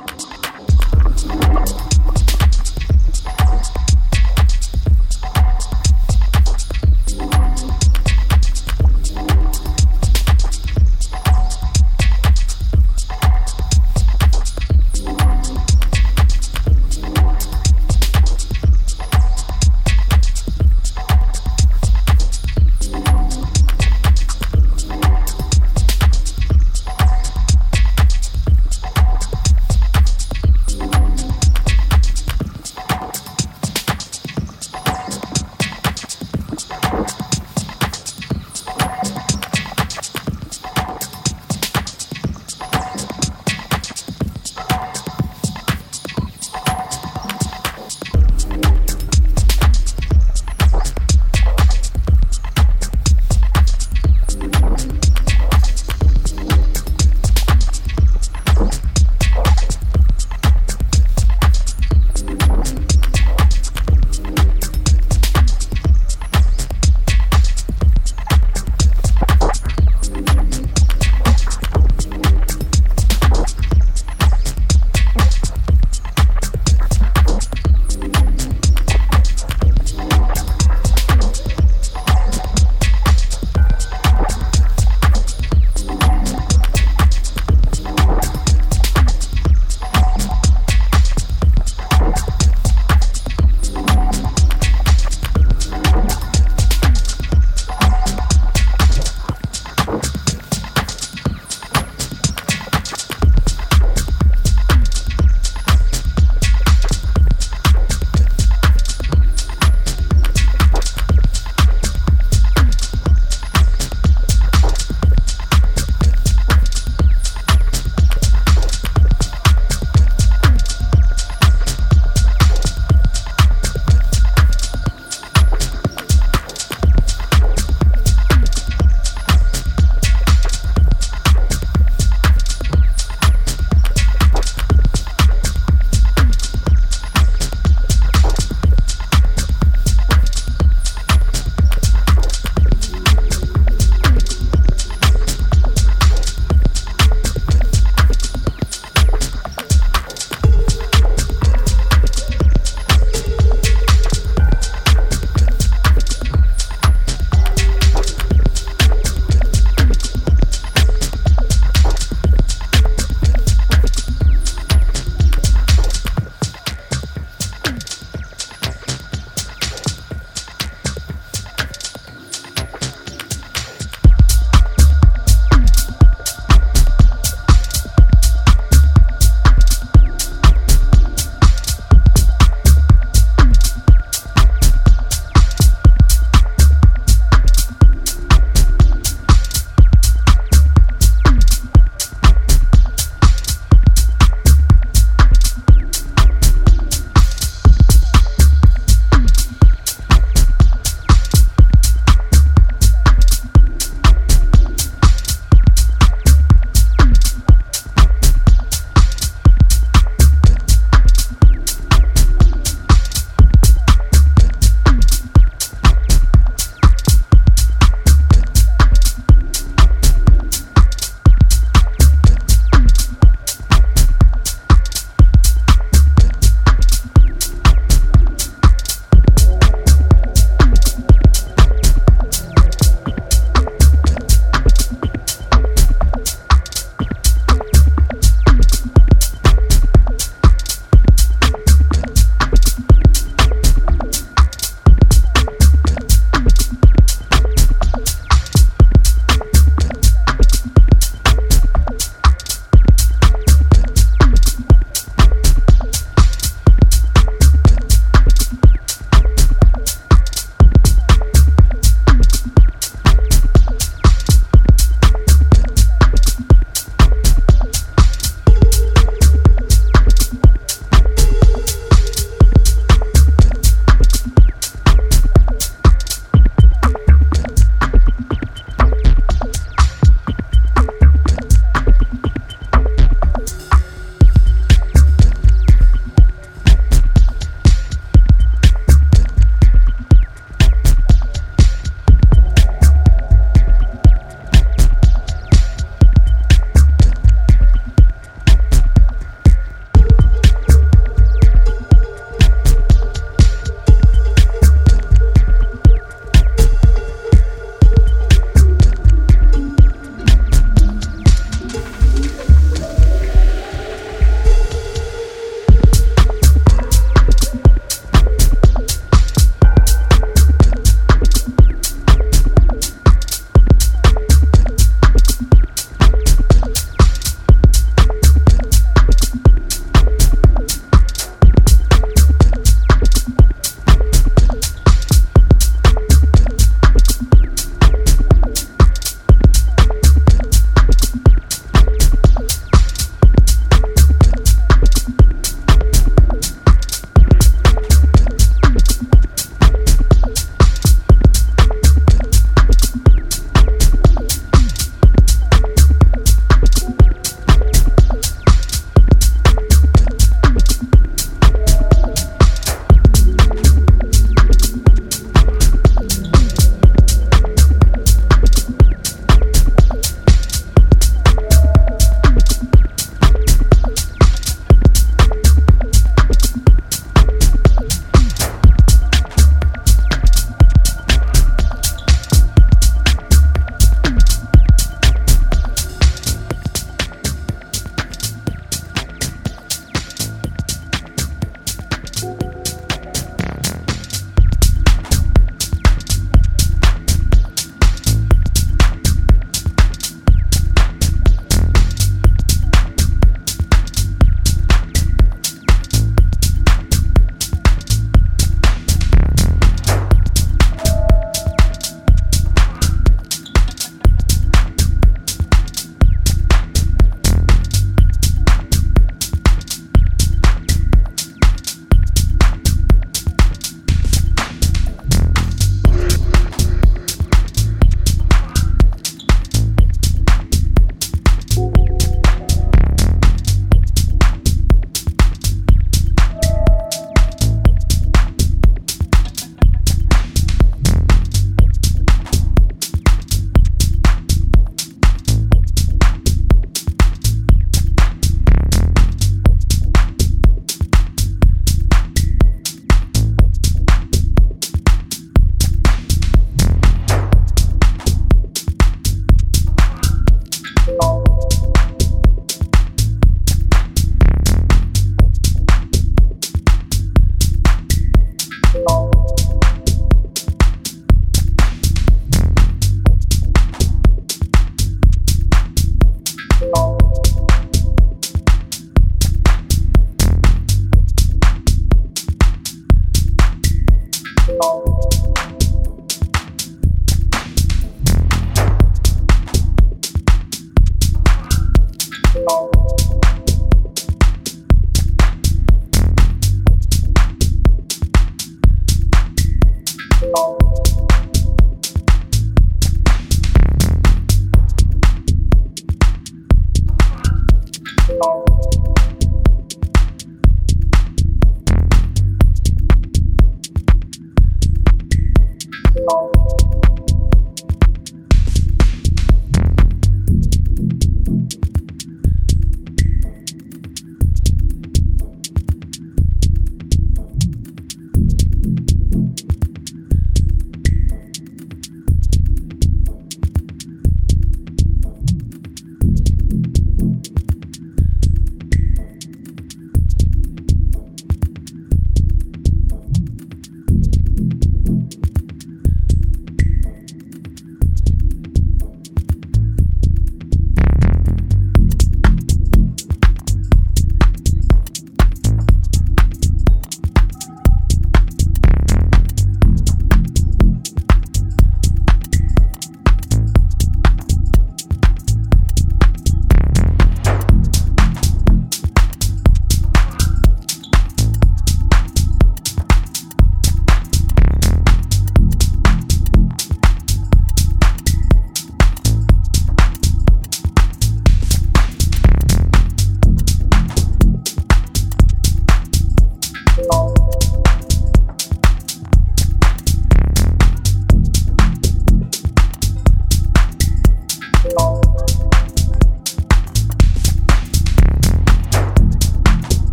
Podcast.